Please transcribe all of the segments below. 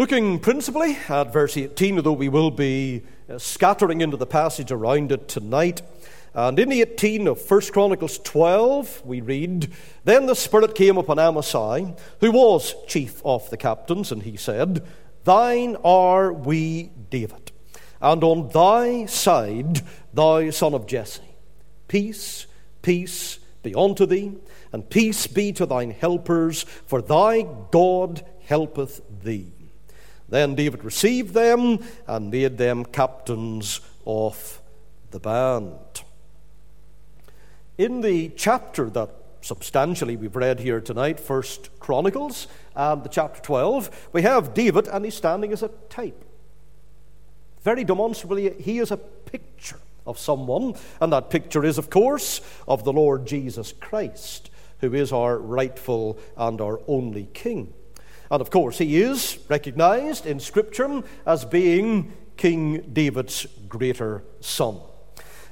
Looking principally at verse 18, although we will be uh, scattering into the passage around it tonight. And in the 18 of 1 Chronicles 12, we read, Then the Spirit came upon Amasai, who was chief of the captains, and he said, Thine are we, David, and on thy side, thou son of Jesse. Peace, peace be unto thee, and peace be to thine helpers, for thy God helpeth thee. Then David received them and made them captains of the band. In the chapter that substantially we've read here tonight, First Chronicles and the chapter 12, we have David and he's standing as a type. Very demonstrably, he is a picture of someone, and that picture is, of course, of the Lord Jesus Christ, who is our rightful and our only King. And of course, he is recognized in Scripture as being King David's greater son.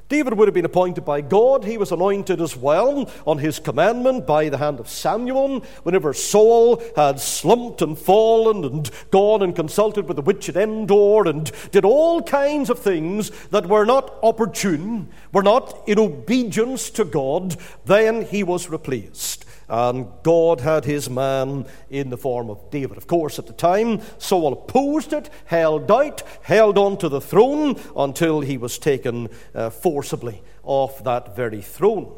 David would have been appointed by God. He was anointed as well on his commandment by the hand of Samuel. Whenever Saul had slumped and fallen and gone and consulted with the witch at Endor and did all kinds of things that were not opportune, were not in obedience to God, then he was replaced and God had his man in the form of David. Of course, at the time, Saul opposed it, held out, held on to the throne until he was taken uh, forcibly off that very throne.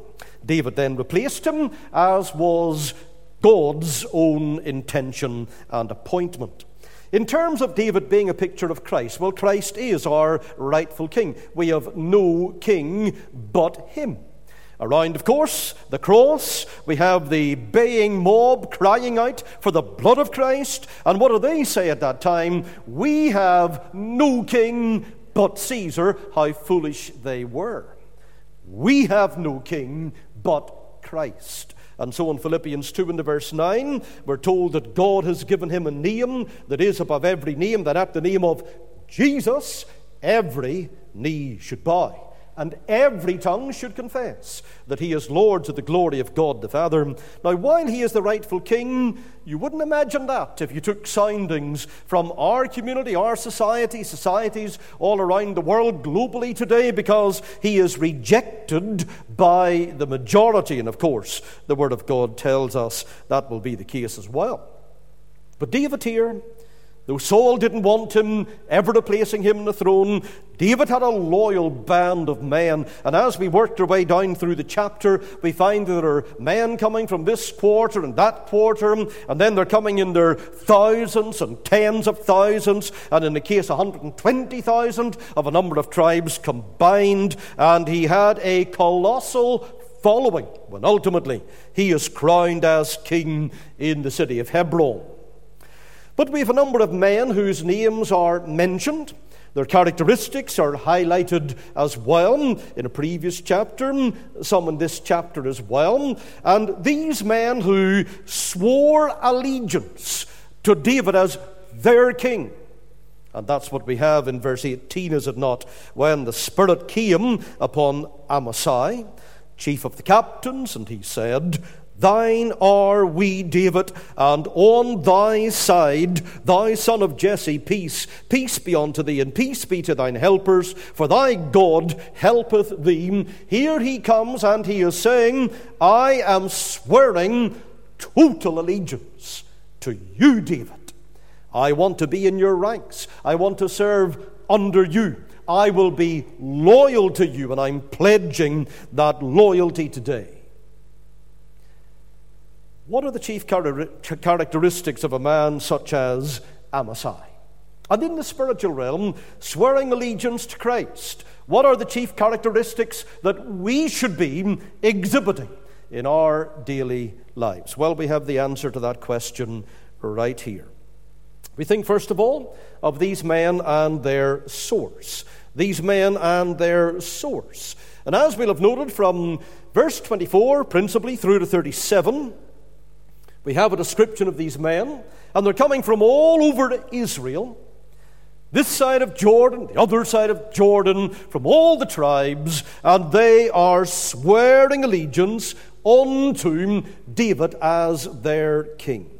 David then replaced him, as was God's own intention and appointment. In terms of David being a picture of Christ, well, Christ is our rightful king. We have no king but him. Around, of course, the cross, we have the baying mob crying out for the blood of Christ. And what do they say at that time? We have no king but Caesar. How foolish they were. We have no king but Christ. And so in Philippians 2 and verse 9, we're told that God has given him a name that is above every name, that at the name of Jesus, every knee should bow and every tongue should confess that he is Lord to the glory of God the Father. Now, while he is the rightful king, you wouldn't imagine that if you took soundings from our community, our society, societies all around the world globally today, because he is rejected by the majority. And of course, the Word of God tells us that will be the case as well. But David here, Though Saul didn't want him ever replacing him on the throne, David had a loyal band of men. And as we worked our way down through the chapter, we find that there are men coming from this quarter and that quarter, and then they're coming in their thousands and tens of thousands, and in the case, 120,000 of a number of tribes combined. And he had a colossal following when ultimately he is crowned as king in the city of Hebron. But we have a number of men whose names are mentioned. Their characteristics are highlighted as well in a previous chapter, some in this chapter as well. And these men who swore allegiance to David as their king. And that's what we have in verse 18, is it not? When the Spirit came upon Amasai, chief of the captains, and he said, Thine are we, David, and on thy side, thy son of Jesse, peace. Peace be unto thee, and peace be to thine helpers, for thy God helpeth thee. Here he comes, and he is saying, I am swearing total allegiance to you, David. I want to be in your ranks, I want to serve under you. I will be loyal to you, and I'm pledging that loyalty today. What are the chief characteristics of a man such as Amasai? And in the spiritual realm, swearing allegiance to Christ, what are the chief characteristics that we should be exhibiting in our daily lives? Well, we have the answer to that question right here. We think, first of all, of these men and their source. These men and their source. And as we'll have noted from verse 24, principally through to 37, we have a description of these men, and they're coming from all over Israel, this side of Jordan, the other side of Jordan, from all the tribes, and they are swearing allegiance unto David as their king.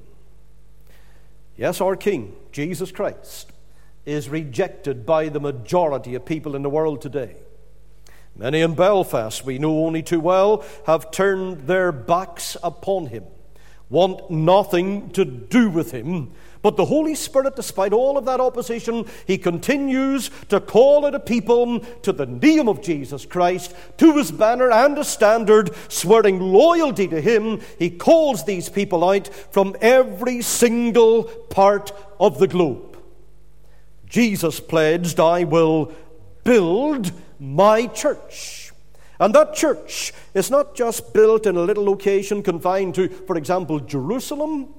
Yes, our King, Jesus Christ, is rejected by the majority of people in the world today. Many in Belfast, we know only too well, have turned their backs upon him, want nothing to do with him. But the Holy Spirit, despite all of that opposition, he continues to call out a people to the name of Jesus Christ, to his banner and a standard, swearing loyalty to him. He calls these people out from every single part of the globe. Jesus pledged, I will build my church. And that church is not just built in a little location confined to, for example, Jerusalem.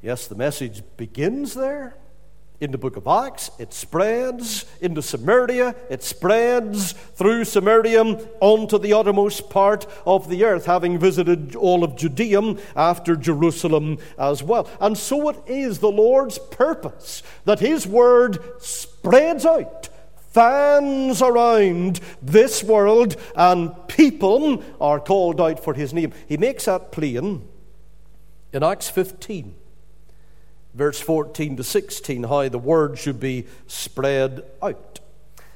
Yes, the message begins there in the book of Acts. It spreads into Samaria. It spreads through Samaria onto the uttermost part of the earth, having visited all of Judea after Jerusalem as well. And so it is the Lord's purpose that His word spreads out fans around this world, and people are called out for his name. He makes that plain in Acts 15, verse 14 to 16, how the word should be spread out.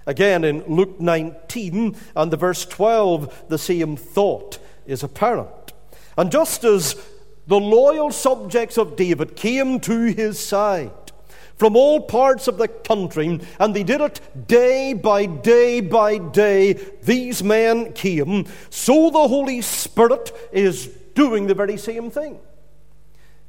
Again, in Luke 19 and the verse 12, the same thought is apparent. And just as the loyal subjects of David came to his side, from all parts of the country, and they did it day by day by day. These men came. So the Holy Spirit is doing the very same thing.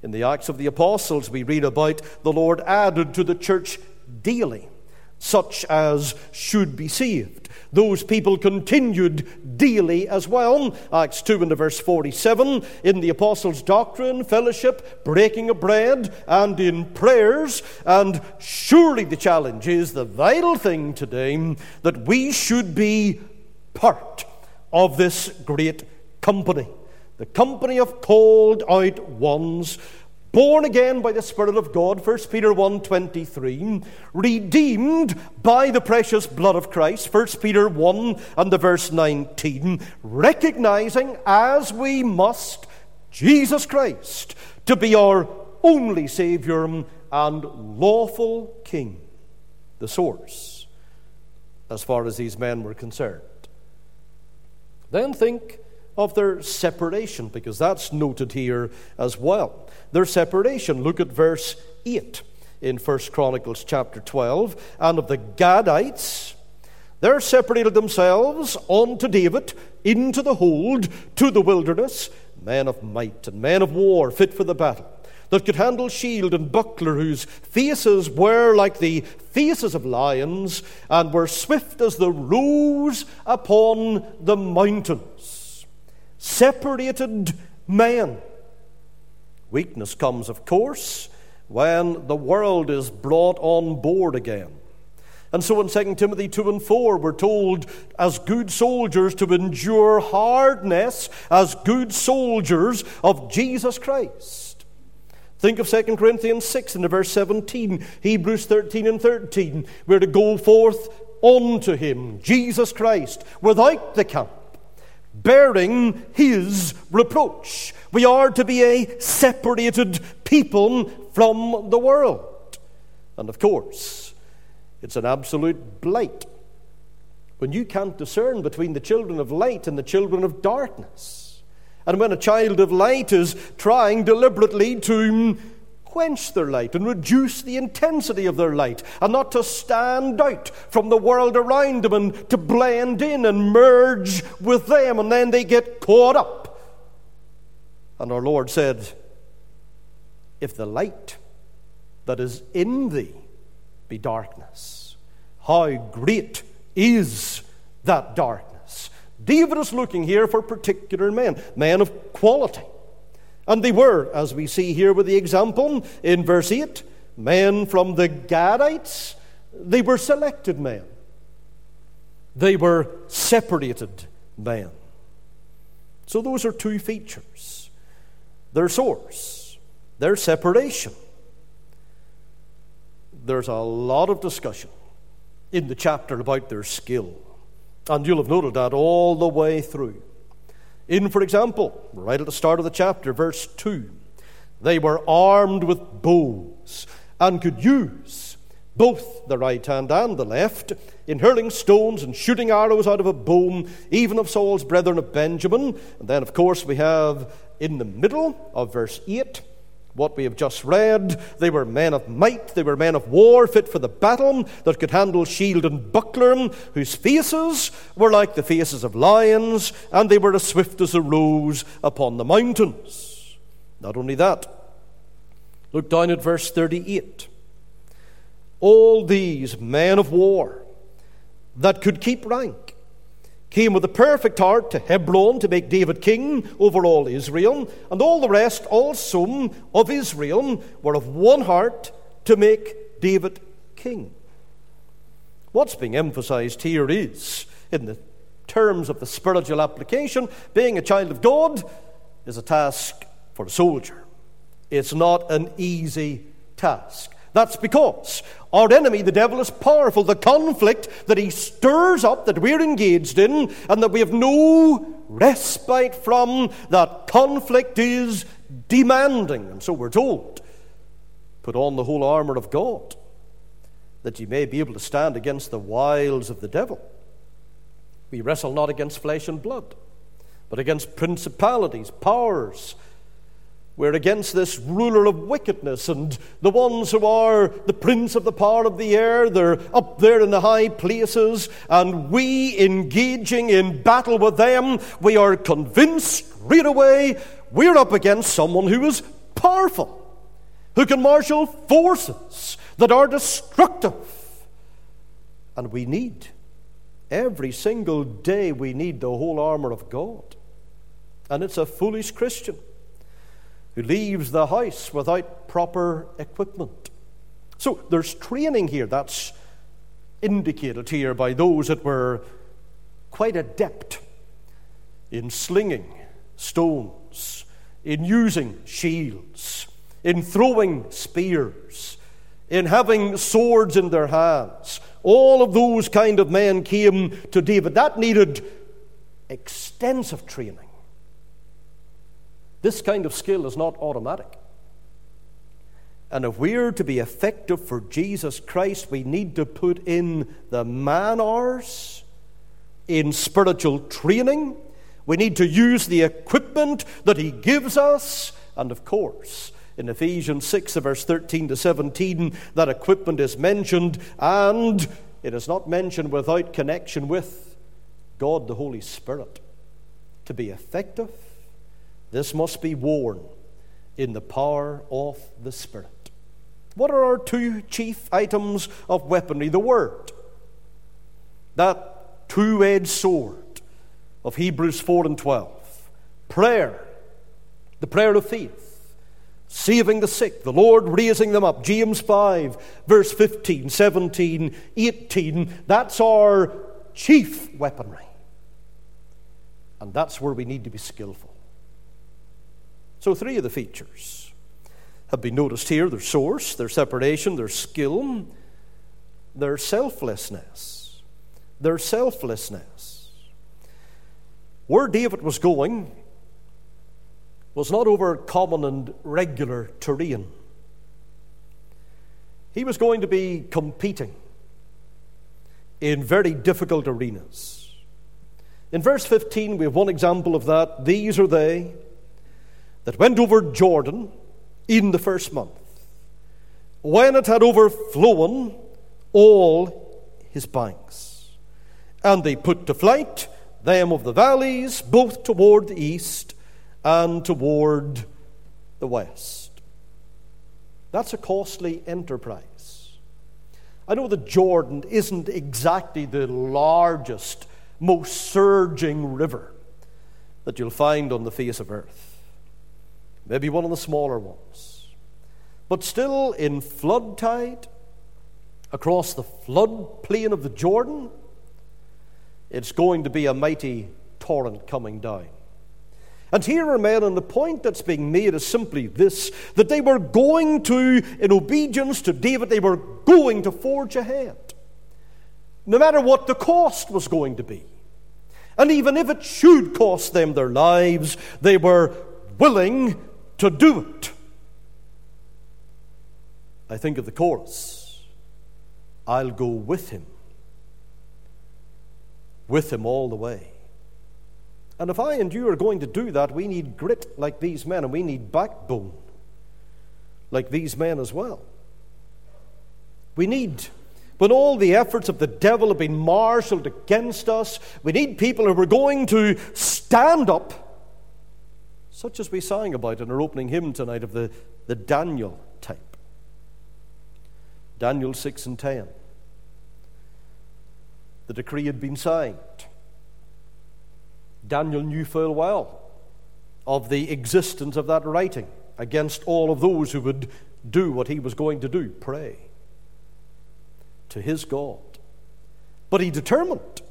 In the Acts of the Apostles, we read about the Lord added to the church daily such as should be saved. Those people continued daily as well. Acts 2 and verse 47 in the apostles' doctrine, fellowship, breaking of bread, and in prayers. And surely the challenge is the vital thing today that we should be part of this great company. The company of called out ones born again by the Spirit of God, 1 Peter 1.23, redeemed by the precious blood of Christ, 1 Peter 1 and the verse 19, recognizing as we must Jesus Christ to be our only Savior and lawful King, the source, as far as these men were concerned. Then think of their separation, because that's noted here as well. Their separation. Look at verse 8 in 1 Chronicles chapter 12. And of the Gadites, they separated themselves unto David into the hold to the wilderness, men of might and men of war, fit for the battle, that could handle shield and buckler, whose faces were like the faces of lions, and were swift as the roes upon the mountains separated men. Weakness comes, of course, when the world is brought on board again. And so in 2 Timothy 2 and 4, we're told, as good soldiers, to endure hardness as good soldiers of Jesus Christ. Think of 2 Corinthians 6 and verse 17, Hebrews 13 and 13. We're to go forth unto him, Jesus Christ, without the camp bearing his reproach. We are to be a separated people from the world. And of course, it's an absolute blight when you can't discern between the children of light and the children of darkness. And when a child of light is trying deliberately to quench their light and reduce the intensity of their light, and not to stand out from the world around them and to blend in and merge with them, and then they get caught up. And our Lord said, If the light that is in thee be darkness, how great is that darkness? David is looking here for particular men, men of quality and they were, as we see here with the example in verse 8, men from the Gadites. They were selected men, they were separated men. So those are two features their source, their separation. There's a lot of discussion in the chapter about their skill. And you'll have noted that all the way through. In, for example, right at the start of the chapter, verse 2, They were armed with bows and could use both the right hand and the left in hurling stones and shooting arrows out of a bow, even of Saul's brethren of Benjamin. And then, of course, we have in the middle of verse 8 what we have just read. They were men of might, they were men of war, fit for the battle, that could handle shield and buckler, whose faces were like the faces of lions, and they were as swift as a rose upon the mountains. Not only that, look down at verse 38. All these men of war that could keep rank came with a perfect heart to Hebron to make David king over all Israel, and all the rest also of Israel were of one heart to make David king. What's being emphasized here is, in the terms of the spiritual application, being a child of God is a task for a soldier. It's not an easy task. That's because our enemy, the devil, is powerful. The conflict that he stirs up, that we're engaged in, and that we have no respite from, that conflict is demanding. And so we're told put on the whole armour of God, that ye may be able to stand against the wiles of the devil. We wrestle not against flesh and blood, but against principalities, powers, we're against this ruler of wickedness and the ones who are the prince of the power of the air. They're up there in the high places, and we engaging in battle with them, we are convinced straight away we're up against someone who is powerful, who can marshal forces that are destructive. And we need, every single day, we need the whole armor of God. And it's a foolish Christian who leaves the house without proper equipment. So there's training here that's indicated here by those that were quite adept in slinging stones, in using shields, in throwing spears, in having swords in their hands. All of those kind of men came to David. That needed extensive training. This kind of skill is not automatic. And if we're to be effective for Jesus Christ, we need to put in the man hours in spiritual training. We need to use the equipment that He gives us. And of course, in Ephesians 6, verse 13 to 17, that equipment is mentioned, and it is not mentioned without connection with God the Holy Spirit. To be effective, this must be worn in the power of the Spirit. What are our two chief items of weaponry? The Word, that two edged sword of Hebrews 4 and 12, prayer, the prayer of faith, saving the sick, the Lord raising them up. James 5, verse 15, 17, 18. That's our chief weaponry. And that's where we need to be skillful. So, three of the features have been noticed here their source, their separation, their skill, their selflessness. Their selflessness. Where David was going was not over common and regular terrain. He was going to be competing in very difficult arenas. In verse 15, we have one example of that. These are they that went over Jordan in the first month, when it had overflown all his banks. And they put to flight them of the valleys, both toward the east and toward the west. That's a costly enterprise. I know that Jordan isn't exactly the largest, most surging river that you'll find on the face of earth maybe one of the smaller ones. But still, in flood tide, across the flood plain of the Jordan, it's going to be a mighty torrent coming down. And here are men, and the point that's being made is simply this that they were going to, in obedience to David, they were going to forge ahead. No matter what the cost was going to be. And even if it should cost them their lives, they were willing to do it I think of the chorus I'll go with him, with him all the way. And if I and you are going to do that, we need grit like these men, and we need backbone like these men as well. We need, when all the efforts of the devil have been marshaled against us, we need people who are going to stand up such as we sang about in our opening hymn tonight of the, the Daniel type. Daniel 6 and 10. The decree had been signed. Daniel knew full well of the existence of that writing against all of those who would do what he was going to do pray to his God. But he determined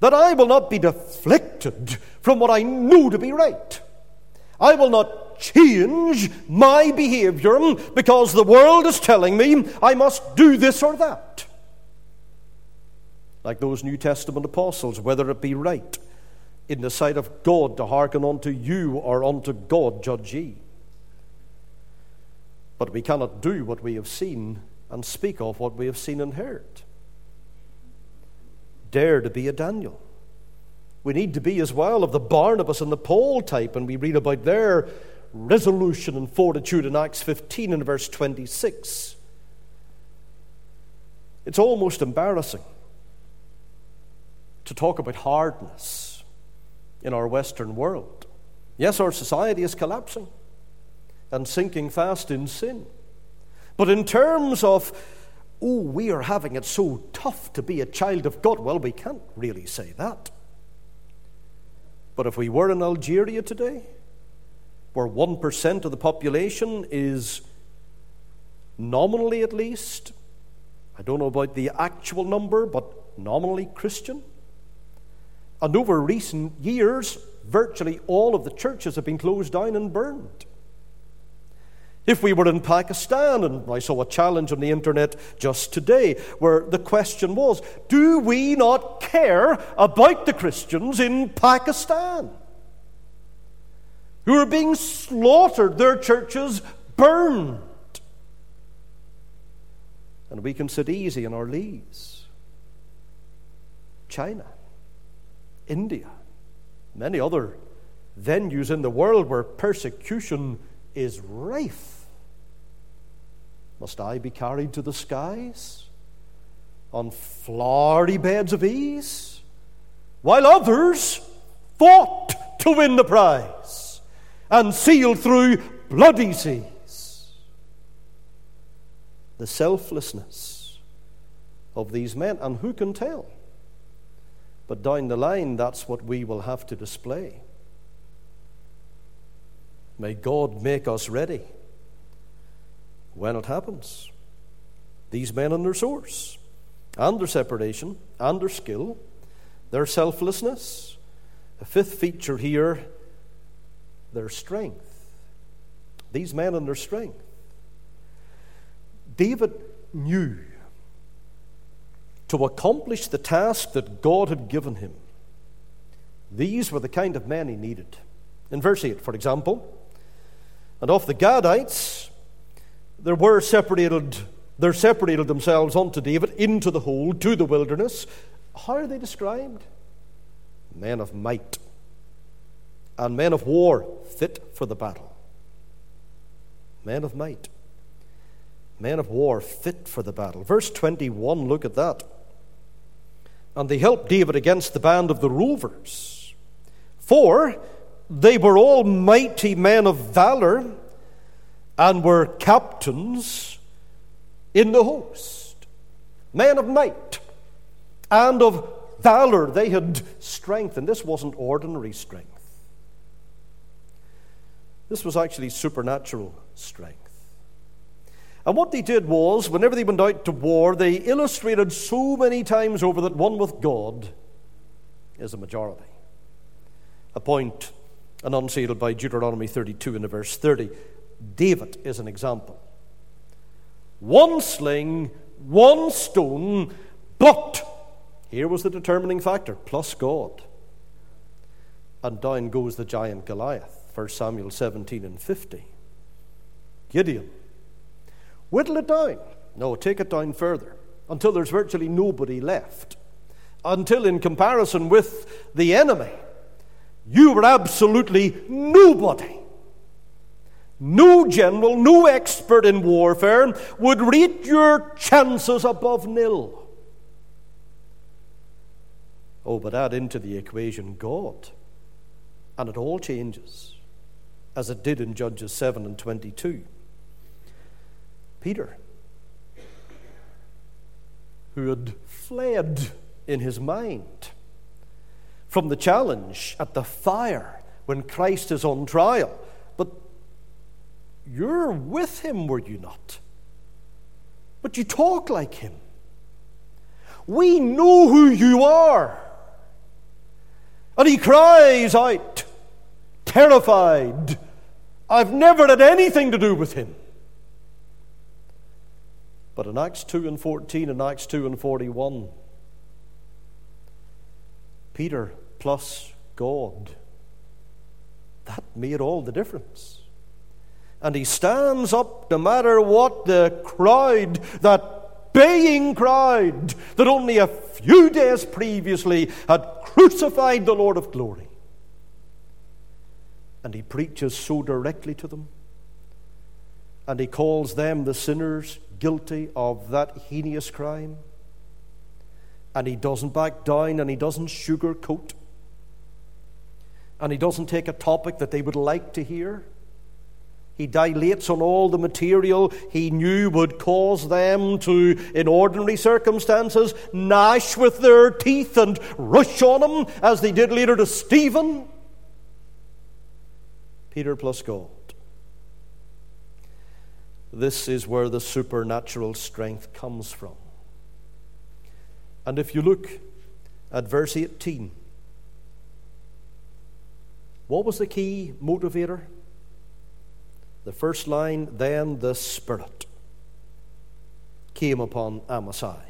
that I will not be deflected from what I knew to be right. I will not change my behavior because the world is telling me I must do this or that. Like those New Testament apostles, whether it be right in the sight of God to hearken unto you or unto God, judge ye. But we cannot do what we have seen and speak of what we have seen and heard. Dare to be a Daniel. We need to be as well of the Barnabas and the Paul type, and we read about their resolution and fortitude in Acts 15 and verse 26. It's almost embarrassing to talk about hardness in our Western world. Yes, our society is collapsing and sinking fast in sin. But in terms of, oh, we are having it so tough to be a child of God, well, we can't really say that. But if we were in Algeria today, where 1% of the population is nominally at least, I don't know about the actual number, but nominally Christian, and over recent years, virtually all of the churches have been closed down and burned. If we were in Pakistan, and I saw a challenge on the internet just today where the question was Do we not care about the Christians in Pakistan who are being slaughtered, their churches burned? And we can sit easy in our leaves. China, India, many other venues in the world where persecution is rife. Must I be carried to the skies on flowery beds of ease, while others fought to win the prize and sailed through bloody seas? The selflessness of these men, and who can tell? But down the line, that's what we will have to display. May God make us ready when it happens. These men and their source, and their separation, and their skill, their selflessness. A fifth feature here their strength. These men and their strength. David knew to accomplish the task that God had given him. These were the kind of men he needed. In verse 8, for example, and of the Gadites, there were separated, there separated themselves unto David into the hold, to the wilderness. How are they described? Men of might and men of war, fit for the battle. Men of might. Men of war, fit for the battle. Verse 21, look at that. And they helped David against the band of the rovers. For they were all mighty men of valor and were captains in the host, men of might and of valor. They had strength, and this wasn't ordinary strength. This was actually supernatural strength. And what they did was, whenever they went out to war, they illustrated so many times over that one with God is a majority. A point enunciated by Deuteronomy 32 in the verse 30. David is an example. One sling, one stone, but here was the determining factor plus God. And down goes the giant Goliath, 1 Samuel 17 and 50. Gideon, Whittle it down. No, take it down further until there's virtually nobody left. Until, in comparison with the enemy, you were absolutely nobody. No general, no expert in warfare would rate your chances above nil. Oh, but add into the equation God, and it all changes, as it did in Judges 7 and 22. Peter, who had fled in his mind from the challenge at the fire when Christ is on trial. But you're with him, were you not? But you talk like him. We know who you are. And he cries out, terrified, I've never had anything to do with him. But in Acts 2 and 14 and Acts 2 and 41, Peter plus God, that made all the difference. And he stands up no matter what the crowd, that baying crowd that only a few days previously had crucified the Lord of glory. And he preaches so directly to them. And he calls them the sinners guilty of that heinous crime. And he doesn't back down and he doesn't sugarcoat. And he doesn't take a topic that they would like to hear. He dilates on all the material he knew would cause them to, in ordinary circumstances, gnash with their teeth and rush on him, as they did later to Stephen. Peter plus God. This is where the supernatural strength comes from. And if you look at verse 18, what was the key motivator? The first line, then the Spirit came upon Amasai,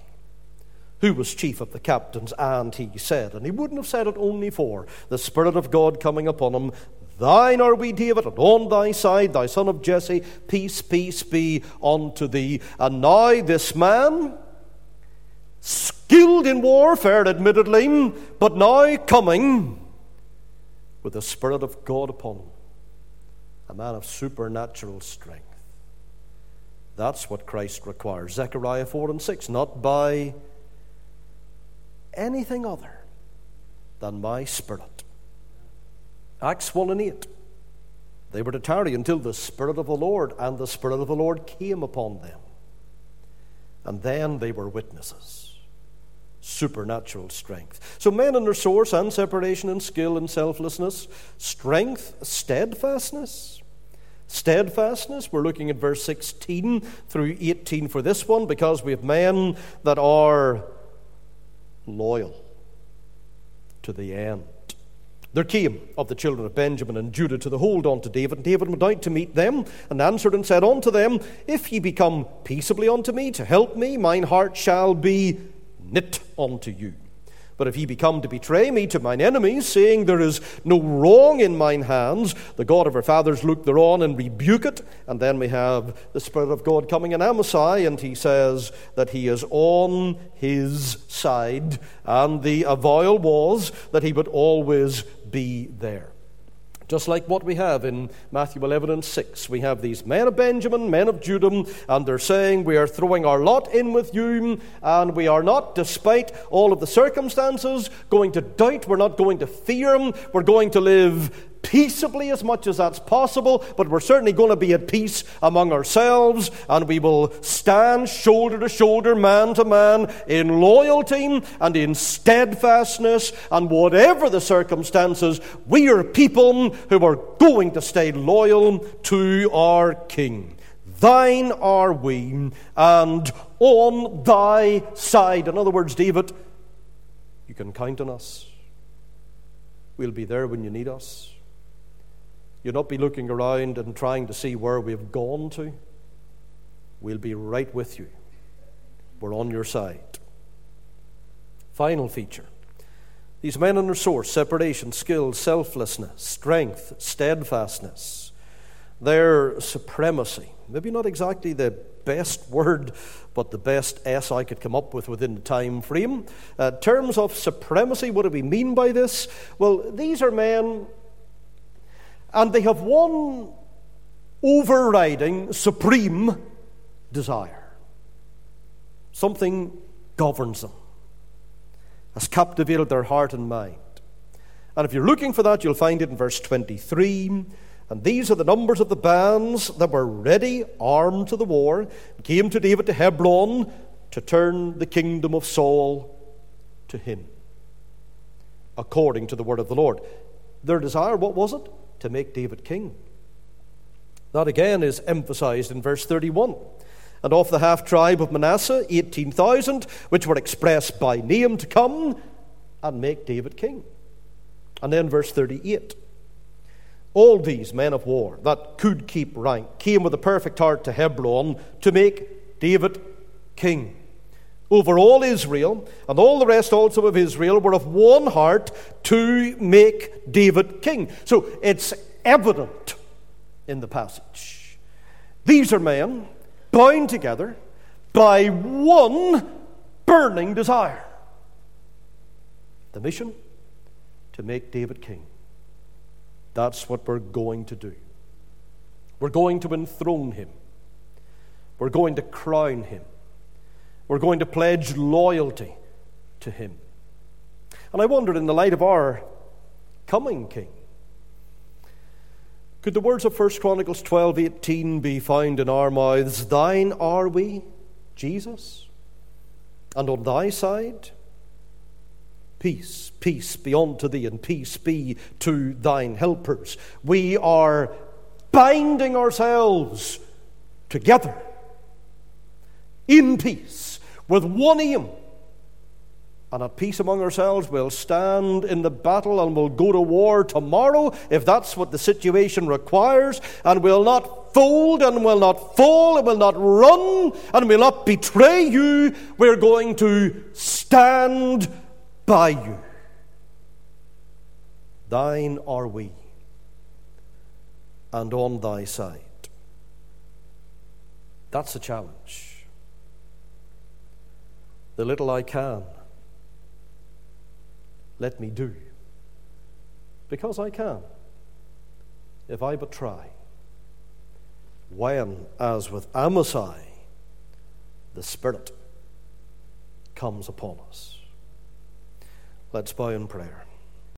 who was chief of the captains, and he said, and he wouldn't have said it only for the Spirit of God coming upon him, Thine are we, David, and on thy side, thy son of Jesse, peace, peace be unto thee. And now this man, skilled in warfare, admittedly, but now coming with the Spirit of God upon him, a man of supernatural strength. That's what Christ requires. Zechariah 4 and 6, not by anything other than my Spirit. Acts 1 and 8. They were to tarry until the Spirit of the Lord and the Spirit of the Lord came upon them. And then they were witnesses. Supernatural strength. So, men in their source and separation and skill and selflessness, strength, steadfastness. Steadfastness, we're looking at verse 16 through 18 for this one because we have men that are loyal to the end. There came of the children of Benjamin and Judah to the hold unto David. And David went out to meet them, and answered and said unto them, If ye become peaceably unto me to help me, mine heart shall be knit unto you. But if ye become to betray me to mine enemies, saying there is no wrong in mine hands, the God of our fathers look thereon and rebuke it. And then we have the Spirit of God coming in Amasai, and he says that he is on his side. And the avowal was that he would always be there. Just like what we have in Matthew 11 and 6. We have these men of Benjamin, men of Judah, and they're saying, We are throwing our lot in with you, and we are not, despite all of the circumstances, going to doubt. We're not going to fear. We're going to live peaceably as much as that's possible, but we're certainly going to be at peace among ourselves, and we will stand shoulder to shoulder, man to man, in loyalty and in steadfastness, and whatever the circumstances, we are people who are going to stay loyal to our King. Thine are we, and on thy side. In other words, David, you can count on us. We'll be there when you need us. You'll not be looking around and trying to see where we've gone to. We'll be right with you. We're on your side. Final feature these men in their source separation, skill, selflessness, strength, steadfastness. their supremacy. Maybe not exactly the best word, but the best S I could come up with within the time frame. Uh, terms of supremacy, what do we mean by this? Well, these are men, and they have one overriding, supreme desire. Something governs them, has captivated their heart and mind. And if you're looking for that, you'll find it in verse 23. And these are the numbers of the bands that were ready, armed to the war, came to David to Hebron to turn the kingdom of Saul to him, according to the word of the Lord. Their desire, what was it? To make David king. That again is emphasized in verse 31. And of the half tribe of Manasseh, 18,000, which were expressed by name to come and make David king. And then verse 38. All these men of war that could keep rank came with a perfect heart to Hebron to make David king over all Israel, and all the rest also of Israel were of one heart to make David king. So it's evident in the passage. These are men bound together by one burning desire the mission to make David king. That's what we're going to do. We're going to enthrone him. We're going to crown him. We're going to pledge loyalty to him. And I wondered, in the light of our coming king, could the words of 1 Chronicles 12 18 be found in our mouths? Thine are we, Jesus, and on thy side, Peace, peace be unto thee, and peace be to thine helpers. We are binding ourselves together in peace with one aim. And at peace among ourselves, we'll stand in the battle and we'll go to war tomorrow if that's what the situation requires. And we'll not fold and we'll not fall and we'll not run and we'll not betray you. We're going to stand by you. Thine are we, and on thy side. That's a challenge. The little I can, let me do. Because I can, if I but try. When, as with Amasai, the Spirit comes upon us. Let's bow in prayer.